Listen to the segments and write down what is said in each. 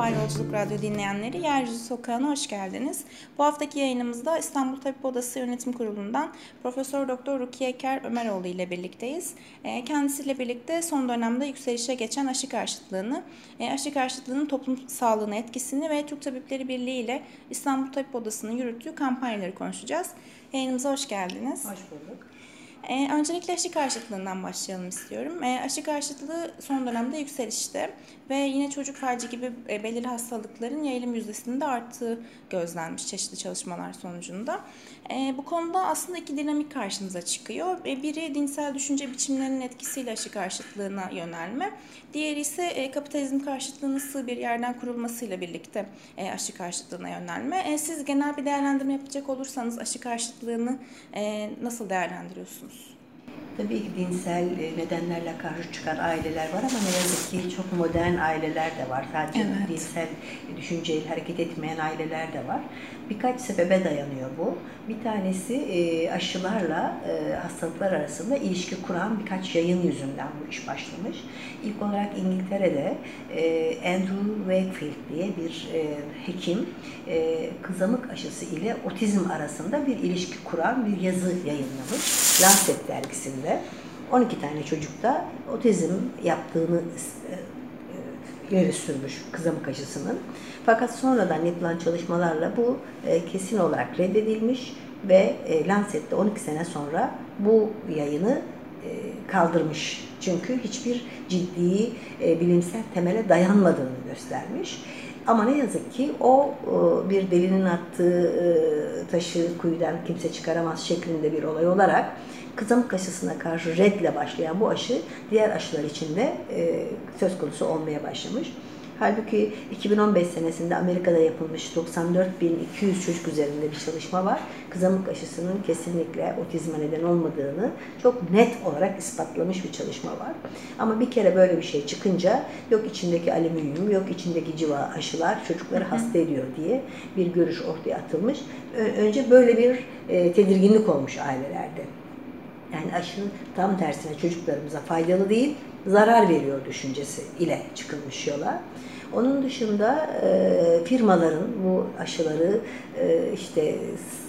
Merhaba Yolculuk Radyo dinleyenleri. Yeryüzü Sokağı'na hoş geldiniz. Bu haftaki yayınımızda İstanbul Tabip Odası Yönetim Kurulu'ndan Profesör Doktor Rukiye Ker Ömeroğlu ile birlikteyiz. Ee, kendisiyle birlikte son dönemde yükselişe geçen aşı karşıtlığını, e, aşı karşıtlığının toplum sağlığına etkisini ve Türk Tabipleri Birliği ile İstanbul Tabip Odası'nın yürüttüğü kampanyaları konuşacağız. Yayınımıza hoş geldiniz. Hoş bulduk. Ee, öncelikle aşı karşıtlığından başlayalım istiyorum. Ee, aşı karşıtlığı son dönemde yükselişte ve yine çocuk felci gibi e, belirli hastalıkların yayılım yüzdesinde arttığı gözlenmiş çeşitli çalışmalar sonucunda. Ee, bu konuda aslında iki dinamik karşımıza çıkıyor. Ee, biri dinsel düşünce biçimlerinin etkisiyle aşı karşıtlığına yönelme. Diğeri ise e, kapitalizm karşıtlığının sığ bir yerden kurulmasıyla birlikte e, aşı karşıtlığına yönelme. E, siz genel bir değerlendirme yapacak olursanız aşı karşıtlığını e, nasıl değerlendiriyorsunuz? Tabii ki dinsel e, nedenlerle karşı çıkan aileler var ama ne yazık ki çok modern aileler de var. Sadece Evet. dinsel düşünceyle hareket etmeyen aileler de var. Birkaç sebebe dayanıyor bu. Bir tanesi e, aşılarla e, hastalıklar arasında ilişki kuran birkaç yayın yüzünden bu iş başlamış. İlk olarak İngiltere'de e, Andrew Wakefield diye bir e, hekim e, kızamık aşısı ile otizm arasında bir ilişki kuran bir yazı yayınlamış. Lancet dergisinde. 12 tane çocukta otizm yaptığını e, e, ileri sürmüş kızamık aşısının. Fakat sonradan yapılan çalışmalarla bu e, kesin olarak reddedilmiş ve e, Lancet'te 12 sene sonra bu yayını e, kaldırmış. Çünkü hiçbir ciddi e, bilimsel temele dayanmadığını göstermiş. Ama ne yazık ki o e, bir delinin attığı e, taşı kuyudan kimse çıkaramaz şeklinde bir olay olarak kızamık aşısına karşı redle başlayan bu aşı diğer aşılar için de e, söz konusu olmaya başlamış. Halbuki 2015 senesinde Amerika'da yapılmış 94.200 çocuk üzerinde bir çalışma var. Kızamık aşısının kesinlikle otizme neden olmadığını çok net olarak ispatlamış bir çalışma var. Ama bir kere böyle bir şey çıkınca yok içindeki alüminyum, yok içindeki civa aşılar çocukları hasta ediyor diye bir görüş ortaya atılmış. Önce böyle bir e, tedirginlik olmuş ailelerde. Yani aşının tam tersine çocuklarımıza faydalı değil, zarar veriyor düşüncesi ile çıkılmış yola. Onun dışında e, firmaların bu aşıları e, işte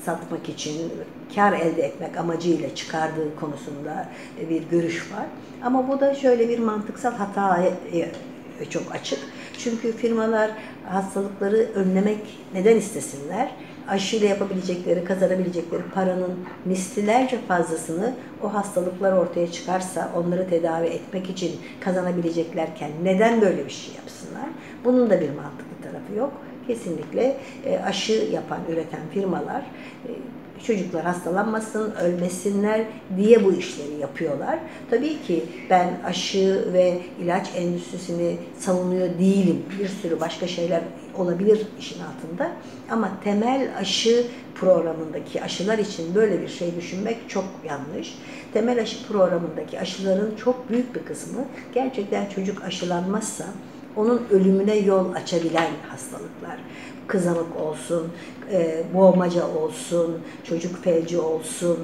satmak için kar elde etmek amacıyla çıkardığı konusunda e, bir görüş var. Ama bu da şöyle bir mantıksal hataya e, çok açık. Çünkü firmalar hastalıkları önlemek neden istesinler? Aşıyla yapabilecekleri, kazanabilecekleri paranın mislilerce fazlasını o hastalıklar ortaya çıkarsa onları tedavi etmek için kazanabileceklerken neden böyle bir şey yapsınlar? Bunun da bir mantıklı tarafı yok. Kesinlikle e, aşı yapan, üreten firmalar e, çocuklar hastalanmasın, ölmesinler diye bu işleri yapıyorlar. Tabii ki ben aşı ve ilaç endüstrisini savunuyor değilim. Bir sürü başka şeyler olabilir işin altında. Ama temel aşı programındaki aşılar için böyle bir şey düşünmek çok yanlış. Temel aşı programındaki aşıların çok büyük bir kısmı gerçekten çocuk aşılanmazsa onun ölümüne yol açabilen hastalıklar. Kızamık olsun, e, boğmaca olsun, çocuk felci olsun,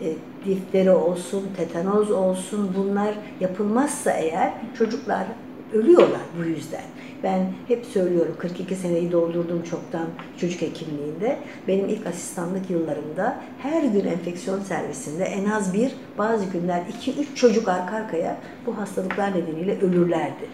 e, difteri olsun, tetanoz olsun bunlar yapılmazsa eğer çocuklar ölüyorlar bu yüzden. Ben hep söylüyorum 42 seneyi doldurdum çoktan çocuk hekimliğinde. Benim ilk asistanlık yıllarımda her gün enfeksiyon servisinde en az bir bazı günler 2-3 çocuk arka arkaya bu hastalıklar nedeniyle ölürlerdi.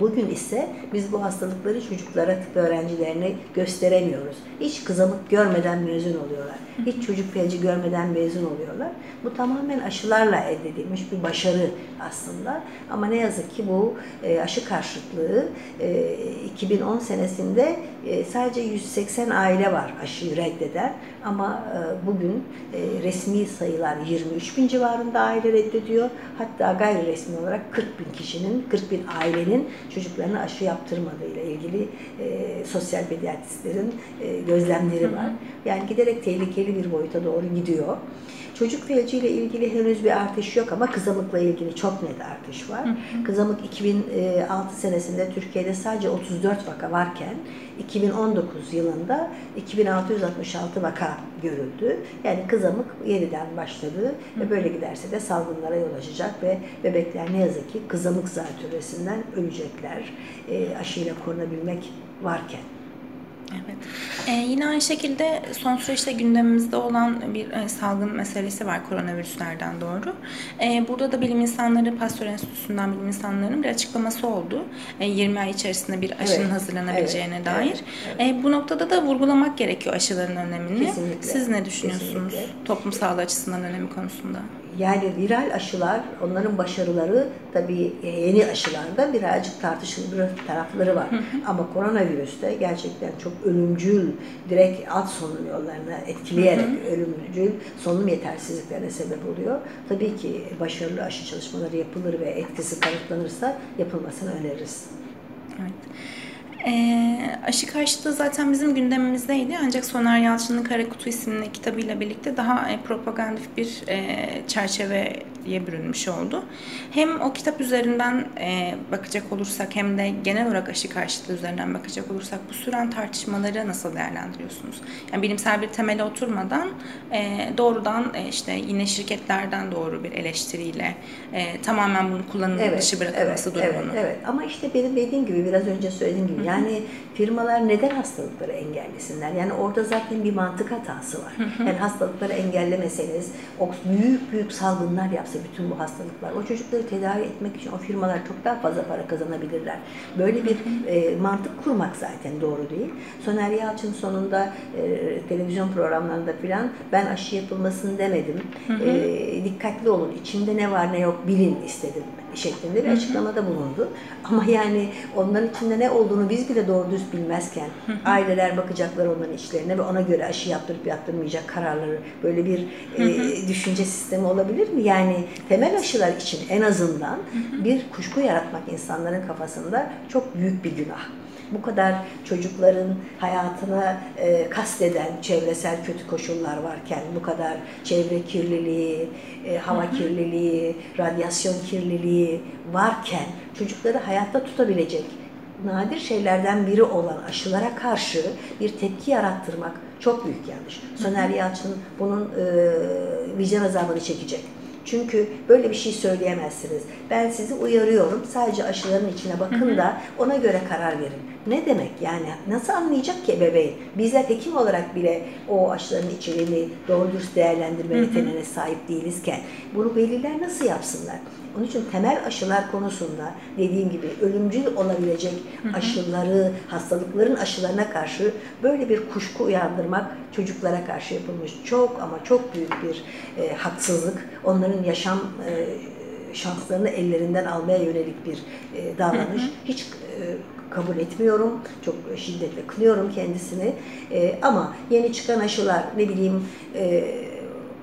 Bugün ise biz bu hastalıkları çocuklara, tıp öğrencilerine gösteremiyoruz. Hiç kızamık görmeden mezun oluyorlar. Hiç çocuk felci görmeden mezun oluyorlar. Bu tamamen aşılarla elde edilmiş bir başarı aslında. Ama ne yazık ki bu e, aşı karşıtlığı e, 2010 senesinde e, sadece 180 aile var aşıyı reddeden. Ama e, bugün e, resmi sayılar 23 bin civarında aile reddediyor. Hatta gayri resmi olarak 40 bin kişinin, 40 bin ailenin çocuklarına aşı yaptırmadığıyla ilgili e, sosyal pediatristlerin e, gözlemleri var. Yani giderek tehlikeli bir boyuta doğru gidiyor. Çocuk felci ile ilgili henüz bir artış yok ama kızamıkla ilgili çok net artış var. Kızamık 2006 senesinde Türkiye'de sadece 34 vaka varken 2019 yılında 2666 vaka görüldü. Yani kızamık yeniden başladı ve böyle giderse de salgınlara yol açacak ve bebekler ne yazık ki kızamık zatürresinden ölecekler. E, aşıyla korunabilmek varken. Evet. Ee, yine aynı şekilde son süreçte gündemimizde olan bir e, salgın meselesi var koronavirüslerden doğru. E, burada da bilim insanları, Pasteur Enstitüsü'nden bilim insanlarının bir açıklaması oldu. E, 20 ay içerisinde bir aşının Evet, hazırlanabileceğine evet, dair. evet, evet. E, bu noktada da vurgulamak gerekiyor aşıların önemini. Kesinlikle, Siz ne düşünüyorsunuz kesinlikle. toplum sağlığı açısından önemi konusunda? Yani viral aşılar, onların başarıları tabii yeni aşılarda birazcık tartışılır tarafları var. Ama koronavirüste gerçekten çok ölümcül, direkt alt solunum yollarını etkileyerek ölümcül solunum yetersizliklerine sebep oluyor. Tabii ki başarılı aşı çalışmaları yapılır ve etkisi kanıtlanırsa yapılmasını öneririz. Evet. Ee, aşı karşıtı zaten bizim gündemimizdeydi. Ancak Soner Yalçın'ın Kara Kutu isimli kitabıyla birlikte daha e, propagandif bir e, çerçeveye bürünmüş oldu. Hem o kitap üzerinden e, bakacak olursak hem de genel olarak aşı karşıtı üzerinden bakacak olursak bu süren tartışmaları nasıl değerlendiriyorsunuz? Yani bilimsel bir temele oturmadan e, doğrudan e, işte yine şirketlerden doğru bir eleştiriyle e, tamamen bunu kullanım dışı bırakılması evet, durumunu. Evet, evet. Ama işte benim dediğim gibi biraz önce söylediğim gibi yani firmalar neden hastalıkları engellesinler? Yani orada zaten bir mantık hatası var. Yani hastalıkları engellemeseniz o büyük büyük salgınlar yapsa bütün bu hastalıklar o çocukları tedavi etmek için o firmalar çok daha fazla para kazanabilirler. Böyle bir e, mantık kurmak zaten doğru değil. Soner Yalçın sonunda e, televizyon programlarında filan ben aşı yapılmasını demedim. E, dikkatli olun içinde ne var ne yok bilin istedim şeklinde bir açıklamada bulundu. Ama yani onların içinde ne olduğunu biz bile doğru düz bilmezken aileler bakacaklar onların içlerine ve ona göre aşı yaptırıp yaptırmayacak kararları. Böyle bir e, düşünce sistemi olabilir mi? Yani temel aşılar için en azından bir kuşku yaratmak insanların kafasında çok büyük bir günah bu kadar çocukların hayatına e, kasteden çevresel kötü koşullar varken, bu kadar çevre kirliliği, e, hava kirliliği, radyasyon kirliliği varken çocukları hayatta tutabilecek nadir şeylerden biri olan aşılara karşı bir tepki yarattırmak çok büyük yanlış. Soner Yalçın bunun e, vicdan azabını çekecek. Çünkü böyle bir şey söyleyemezsiniz. Ben sizi uyarıyorum. Sadece aşıların içine bakın da ona göre karar verin. Ne demek yani? Nasıl anlayacak ki bebeğin? Bizler hekim olarak bile o aşıların içeriğini doğru dürüst değerlendirme yeteneğine sahip değilizken bunu veliler nasıl yapsınlar? Onun için temel aşılar konusunda dediğim gibi ölümcül olabilecek aşıları, hastalıkların aşılarına karşı böyle bir kuşku uyandırmak çocuklara karşı yapılmış çok ama çok büyük bir e, haksızlık. Onların yaşam e, şanslarını ellerinden almaya yönelik bir e, davranış. Hiç e, kabul etmiyorum. Çok şiddetle kınıyorum kendisini. E, ama yeni çıkan aşılar ne bileyim e,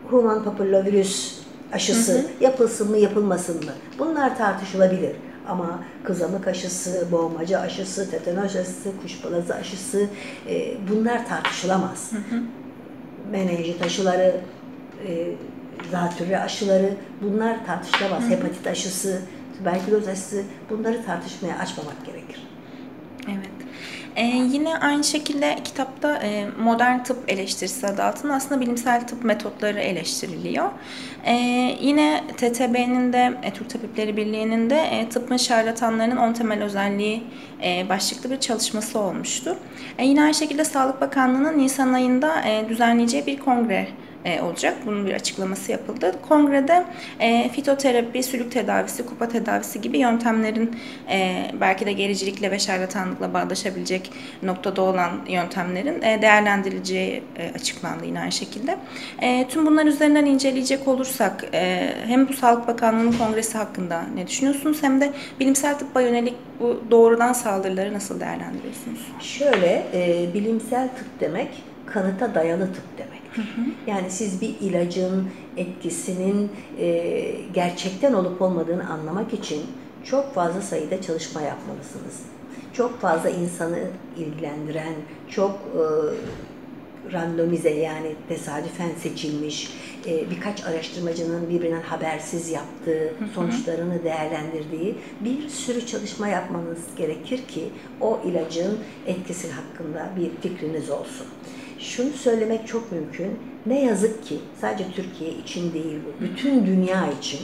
human papillovirüs aşısı hı hı. yapılsın mı yapılmasın mı? Bunlar tartışılabilir. Ama kızamık aşısı, boğmaca aşısı, tetanos aşısı, kuşpalazı aşısı e, bunlar tartışılamaz. Hı hı. Menenjit aşıları, e, zatürre aşıları bunlar tartışılamaz. Hı hı. Hepatit aşısı, tüberküloz aşısı bunları tartışmaya açmamak gerekir. Evet. Ee, yine aynı şekilde kitapta e, modern tıp eleştirisi adı altında aslında bilimsel tıp metotları eleştiriliyor. Ee, yine TTB'nin de e, Türk Tabipleri Birliği'nin de e, tıbbın şarlatanlarının 10 temel özelliği e, başlıklı bir çalışması olmuştu. E, yine aynı şekilde Sağlık Bakanlığı'nın Nisan ayında e, düzenleyeceği bir kongre e, olacak. Bunun bir açıklaması yapıldı. Kongrede e, fitoterapi, sülük tedavisi, kupa tedavisi gibi yöntemlerin e, belki de gericilikle ve şarlatanlıkla bağdaşabilecek noktada olan yöntemlerin e, değerlendirileceği e, açıklandı yine aynı şekilde. E, tüm bunlar üzerinden inceleyecek olursak e, hem bu Sağlık Bakanlığı'nın kongresi hakkında ne düşünüyorsunuz hem de bilimsel tıbba yönelik bu doğrudan saldırıları nasıl değerlendiriyorsunuz? Şöyle, e, bilimsel tıp demek kanıta dayalı tıp demek. Hı hı. Yani siz bir ilacın etkisinin e, gerçekten olup olmadığını anlamak için çok fazla sayıda çalışma yapmalısınız. Çok fazla insanı ilgilendiren, çok e, randomize yani tesadüfen seçilmiş e, birkaç araştırmacının birbirinden habersiz yaptığı, sonuçlarını değerlendirdiği bir sürü çalışma yapmanız gerekir ki o ilacın etkisi hakkında bir fikriniz olsun. Şunu söylemek çok mümkün. Ne yazık ki sadece Türkiye için değil bu, bütün dünya için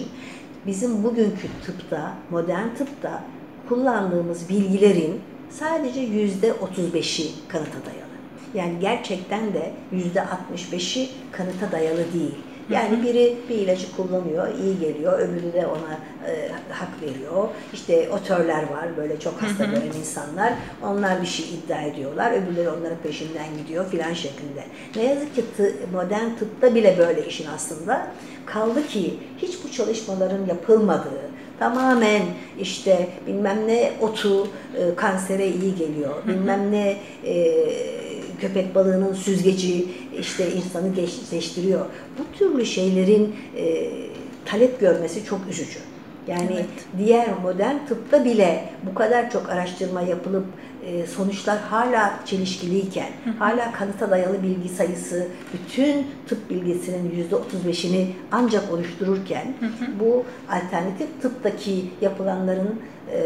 bizim bugünkü tıpta, modern tıpta kullandığımız bilgilerin sadece yüzde 35'i kanıta dayalı. Yani gerçekten de yüzde 65'i kanıta dayalı değil. Yani biri bir ilacı kullanıyor, iyi geliyor, öbürü de ona e, hak veriyor. İşte otörler var, böyle çok hasta gören insanlar. Onlar bir şey iddia ediyorlar, öbürleri onların peşinden gidiyor filan şeklinde. Ne yazık ki tı, modern tıpta bile böyle işin aslında. Kaldı ki hiç bu çalışmaların yapılmadığı, tamamen işte bilmem ne otu e, kansere iyi geliyor, bilmem ne e, köpek balığının süzgeci işte insanı gençleştiriyor. Bu türlü şeylerin e, talep görmesi çok üzücü. Yani Evet. diğer modern tıpta bile bu kadar çok araştırma yapılıp e, sonuçlar hala çelişkiliyken, hala kanıta dayalı bilgi sayısı bütün tıp bilgisinin yüzde 35'ini ancak oluştururken bu alternatif tıptaki yapılanların e,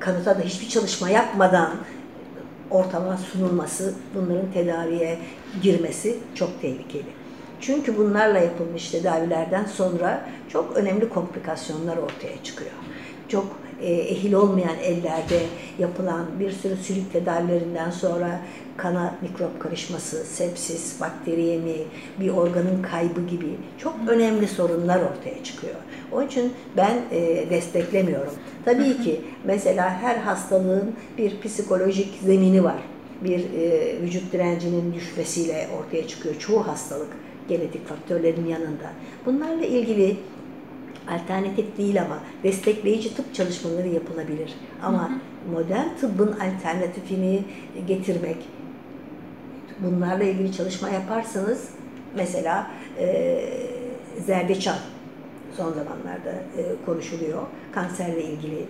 kanıta da hiçbir çalışma yapmadan ortama sunulması, bunların tedaviye girmesi çok tehlikeli. Çünkü bunlarla yapılmış tedavilerden sonra çok önemli komplikasyonlar ortaya çıkıyor. Çok e, ehil olmayan ellerde yapılan bir sürü sülük tedavilerinden sonra kana mikrop karışması, sepsis, bakteri yemi, bir organın kaybı gibi çok önemli sorunlar ortaya çıkıyor. Onun için ben e, desteklemiyorum. Tabii ki mesela her hastalığın bir psikolojik zemini var. Bir e, vücut direncinin düşmesiyle ortaya çıkıyor çoğu hastalık genetik faktörlerin yanında. Bunlarla ilgili alternatif değil ama destekleyici tıp çalışmaları yapılabilir. Ama modern tıbbın alternatifini getirmek, bunlarla ilgili çalışma yaparsanız mesela e, zerdeçal son zamanlarda e, konuşuluyor. Kanserle ilgili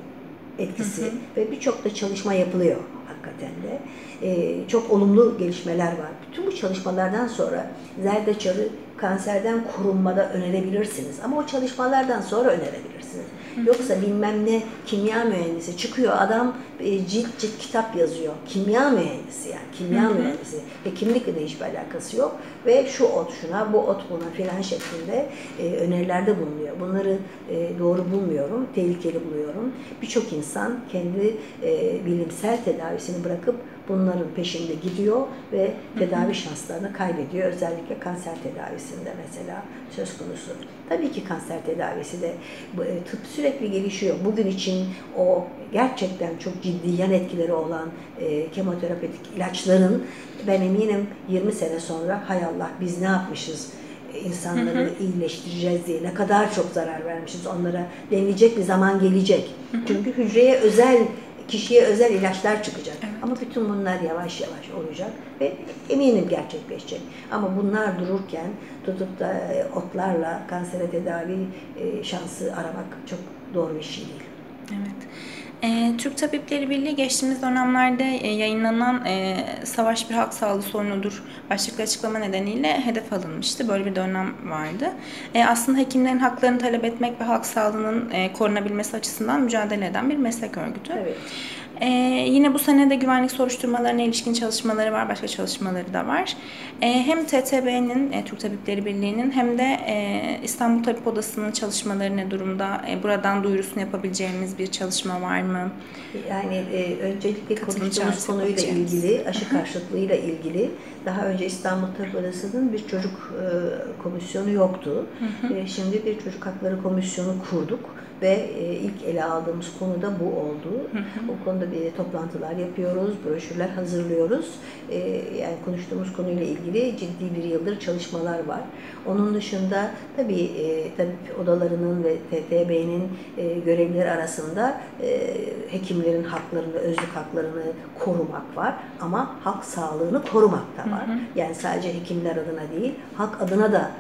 etkisi Hı hı. ve birçok da çalışma yapılıyor hakikaten de. E, çok olumlu gelişmeler var. Bütün bu çalışmalardan sonra zerdeçalı kanserden korunmada önerebilirsiniz. Ama o çalışmalardan sonra önerebilirsiniz. Yoksa bilmem ne kimya mühendisi çıkıyor adam e, cilt cilt kitap yazıyor. Kimya mühendisi yani kimya Hı hı. mühendisi ve kimlikle de hiçbir alakası yok ve şu ot şuna bu ot buna filan şeklinde e, önerilerde bulunuyor. Bunları e, doğru bulmuyorum, tehlikeli buluyorum. Birçok insan kendi e, bilimsel tedavisini bırakıp bunların peşinde gidiyor ve tedavi şanslarını kaybediyor. Özellikle kanser tedavisinde mesela söz konusu. Tabii ki kanser tedavisi de e, tıp sürekli gelişiyor. Bugün için o gerçekten çok ciddi yan etkileri olan e, kemoterapetik ilaçların ben eminim 20 sene sonra hay Allah biz ne yapmışız e, insanları iyileştireceğiz diye ne kadar çok zarar vermişiz onlara denilecek bir zaman gelecek. Çünkü hücreye özel kişiye özel ilaçlar çıkacak. Evet. Ama bütün bunlar yavaş yavaş olacak ve eminim gerçekleşecek. Ama bunlar dururken tutup da e, otlarla kansere tedavi e, şansı aramak çok doğru bir şey değil. Evet. Ee, Türk Tabipleri Birliği geçtiğimiz dönemlerde e, yayınlanan e, Savaş bir Halk Sağlığı Sorunudur başlıklı açıklama nedeniyle hedef alınmıştı. Böyle bir dönem vardı. E, aslında hekimlerin haklarını talep etmek ve halk sağlığının korunabilmesi açısından mücadele eden bir meslek örgütü. Evet. Ee, yine bu sene de güvenlik soruşturmalarına ilişkin çalışmaları var, başka çalışmaları da var. Ee, hem TTB'nin, e, Türk Tabipleri Birliği'nin hem de e, İstanbul Tabip Odası'nın çalışmaları ne durumda? E, buradan duyurusunu yapabileceğimiz bir çalışma var mı? Yani e, öncelikle konuştuğumuz konuyla ilgili, aşı karşıtlığıyla ilgili daha önce İstanbul Tabip Odası'nın bir çocuk e, komisyonu yoktu. E, şimdi bir çocuk hakları komisyonu kurduk ve e, ilk ele aldığımız konu da bu oldu. O konuda bir toplantılar yapıyoruz, broşürler hazırlıyoruz. E, yani konuştuğumuz konuyla ilgili ciddi bir yıldır çalışmalar var. Onun dışında tabii e, tabip odalarının ve TTB'nin görevleri arasında hekimlerin haklarını, özlük haklarını korumak var ama halk sağlığını korumak da var. Yani sadece hekimler adına değil, halk adına da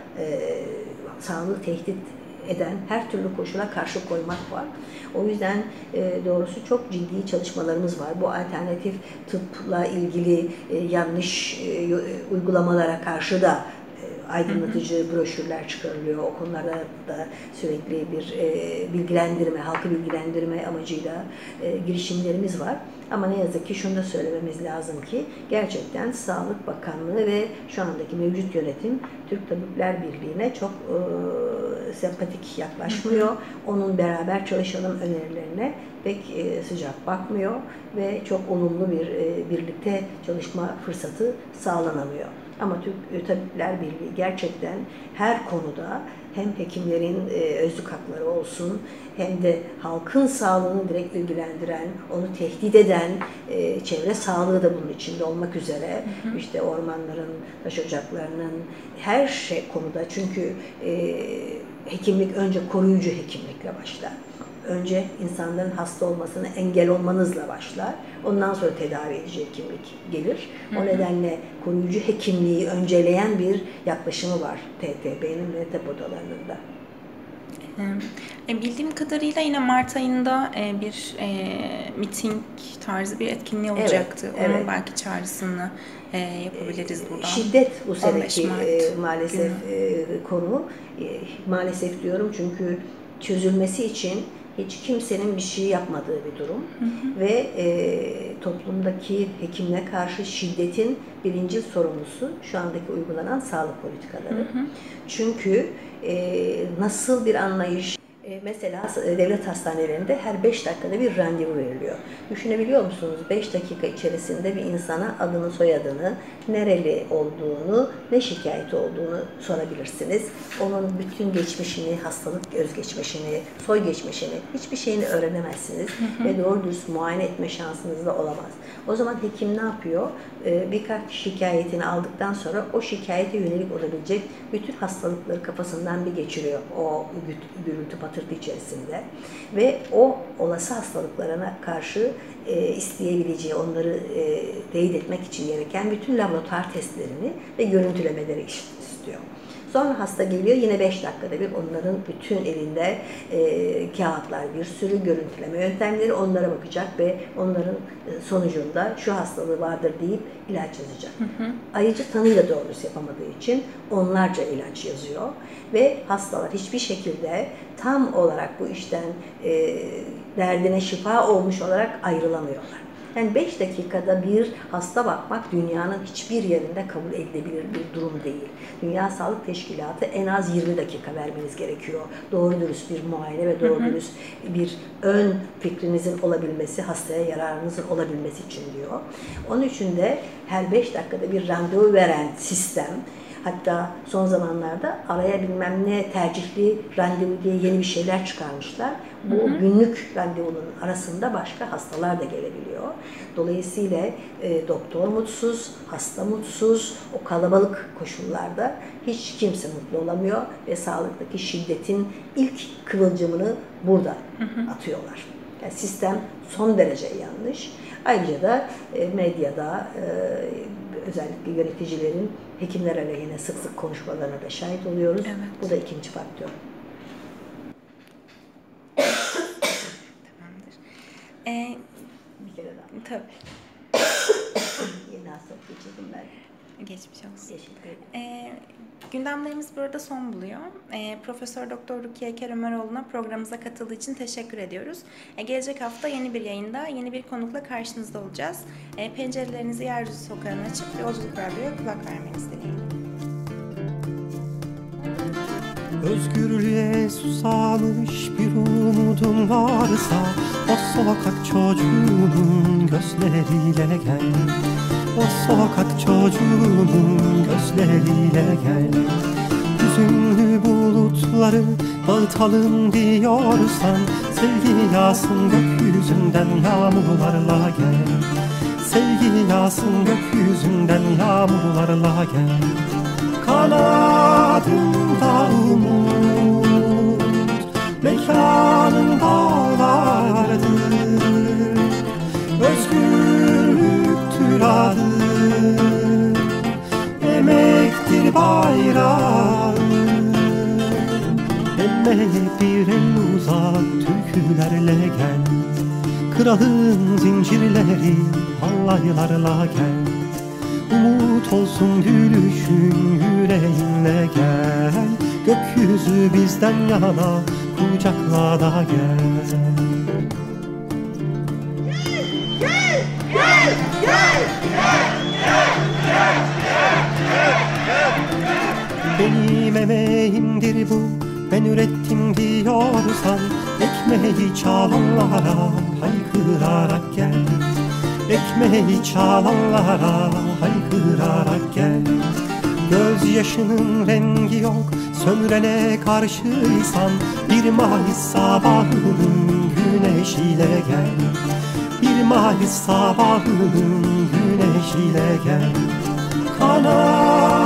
sağlığı tehdit eden her türlü koşula karşı koymak var. O yüzden e, doğrusu çok ciddi çalışmalarımız var. Bu alternatif tıpla ilgili e, yanlış e, uygulamalara karşı da aydınlatıcı broşürler çıkarılıyor. O konularda da sürekli bir bilgilendirme, halkı bilgilendirme amacıyla girişimlerimiz var. Ama ne yazık ki şunu da söylememiz lazım ki gerçekten Sağlık Bakanlığı ve şu andaki mevcut yönetim Türk Tabipler Birliği'ne çok e, sempatik yaklaşmıyor. Onun beraber çalışalım önerilerine pek e, sıcak bakmıyor ve çok olumlu bir e, birlikte çalışma fırsatı sağlanamıyor. Ama Türk Tabipler Birliği gerçekten her konuda hem hekimlerin e, özlük hakları olsun hem de halkın sağlığını direkt ilgilendiren, onu tehdit eden e, çevre sağlığı da bunun içinde olmak üzere hı hı. işte ormanların, taş ocaklarının her şey konuda çünkü e, hekimlik önce koruyucu hekimlikle başlar önce insanların hasta olmasına engel olmanızla başlar. Ondan sonra tedavi edici hekimlik gelir. O nedenle koruyucu hekimliği önceleyen bir yaklaşımı var TTB'nin ve TEP odalarında. E, bildiğim kadarıyla yine Mart ayında e, bir e, miting tarzı bir etkinliği olacaktı. Evet, Onun evet. belki çağrısını e, yapabiliriz buradan. Şiddet bu seneki e, maalesef e, konu. E, maalesef diyorum çünkü çözülmesi için hiç kimsenin bir şey yapmadığı bir durum hı hı. ve e, toplumdaki hekimle karşı şiddetin birinci sorumlusu şu andaki uygulanan sağlık politikaları. Hı hı. Çünkü e, nasıl bir anlayış mesela e, devlet hastanelerinde her 5 dakikada bir randevu veriliyor. Düşünebiliyor musunuz? 5 dakika içerisinde bir insana adını, soyadını, nereli olduğunu, ne şikayeti olduğunu sorabilirsiniz. Onun bütün geçmişini, hastalık özgeçmişini, soy geçmişini, hiçbir şeyini öğrenemezsiniz. Ve doğru dürüst muayene etme şansınız da olamaz. O zaman hekim ne yapıyor? E, birkaç şikayetini aldıktan sonra o şikayete yönelik olabilecek bütün hastalıkları kafasından bir geçiriyor. O gürültü patırtı içerisinde. Ve o olası hastalıklarına karşı e, isteyebileceği, onları e, teyit etmek için gereken bütün laboratuvar testlerini ve görüntülemeleri istiyor. Sonra hasta geliyor yine 5 dakikada bir onların bütün elinde e, kağıtlar, bir sürü görüntüleme yöntemleri onlara bakacak ve onların e, sonucunda şu hastalığı vardır deyip ilaç yazacak. Hı hı. Ayrıca tanıyla doğrusu yapamadığı için onlarca ilaç yazıyor ve hastalar hiçbir şekilde tam olarak bu işten e, derdine şifa olmuş olarak ayrılamıyorlar. Yani 5 dakikada bir hasta bakmak dünyanın hiçbir yerinde kabul edilebilir bir durum değil. Dünya Sağlık Teşkilatı en az 20 dakika vermeniz gerekiyor. Doğru dürüst bir muayene ve doğru dürüst bir ön fikrinizin olabilmesi, hastaya yararınızın olabilmesi için diyor. Onun için de her 5 dakikada bir randevu veren sistem Hatta son zamanlarda araya bilmem ne tercihli randevu diye yeni bir şeyler çıkarmışlar. Bu hı hı. günlük randevunun arasında başka hastalar da gelebiliyor. Dolayısıyla e, doktor mutsuz, hasta mutsuz, o kalabalık koşullarda hiç kimse mutlu olamıyor ve sağlıktaki şiddetin ilk kıvılcımını burada hı hı. atıyorlar. Yani sistem son derece yanlış. Ayrıca da e, medyada e, özellikle yöneticilerin hekimler aleyhine sık sık konuşmalarına da şahit oluyoruz. Evet. Bu da ikinci faktör. Tamamdır. Ee, bir kere daha. Tabii. Yeni hastalık geçirdim ben. Geçmiş olsun. Teşekkür ederim. Ee, gündemlerimiz burada son buluyor. Ee, Profesör Doktor Rukiye Keremeroğlu'na programımıza katıldığı için teşekkür ediyoruz. Ee, gelecek hafta yeni bir yayında yeni bir konukla karşınızda olacağız. Ee, pencerelerinizi yeryüzü sokağına açıp yolculuk radyoya kulak vermenizi diliyorum. Özgürlüğe susamış bir umudum varsa O sokak çocuğunun gözleriyle gel o sokak çocuğunun gözleriyle gel. Hüzünlü bulutları dağıtalım diyorsan Sevgi yağsın gökyüzünden yağmurlarla gel. Sevgi yağsın gökyüzünden yağmurlarla gel. Kanadımda umut Mekanın Bayrağı Emek bir el uzat türkülerle gel. Kralın zincirleri halaylarla gel. Umut olsun gülüşün yüreğinle gel. Gökyüzü bizden yana kucakla da gel Benim emeğimdir bu Ben ürettim diyorsan Ekmeği çalanlara haykırarak gel. Ekmeği çalanlara haykırarak gel. Gözyaşının rengi yok Sömürene karşıysan Bir Mayıs sabahının güneşiyle gel. Bir Mayıs sabahının güneşiyle gel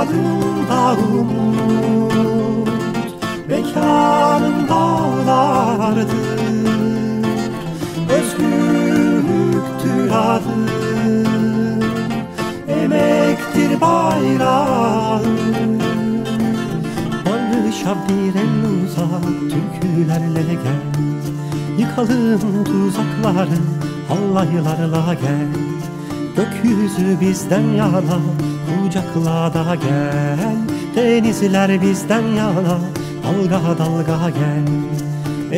Kanadında umut Mekanın dağlardır Özgürlüktür adı Emektir bayrağı Barışa bir el uzat Türkülerle gel Yıkalım tuzakları Halaylarla gel. Gökyüzü bizden yana Kucakla da gel Denizler bizden yana Dalga dalga gel.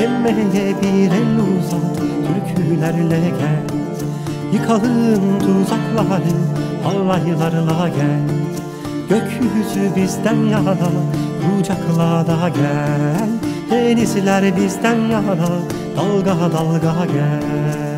Emmeye bir el uzat Türkülerle gel. Yıkalım tuzakları Halaylarla gel. Gökyüzü bizden yana Kucakla da gel. Denizler bizden yana Dalga dalga gel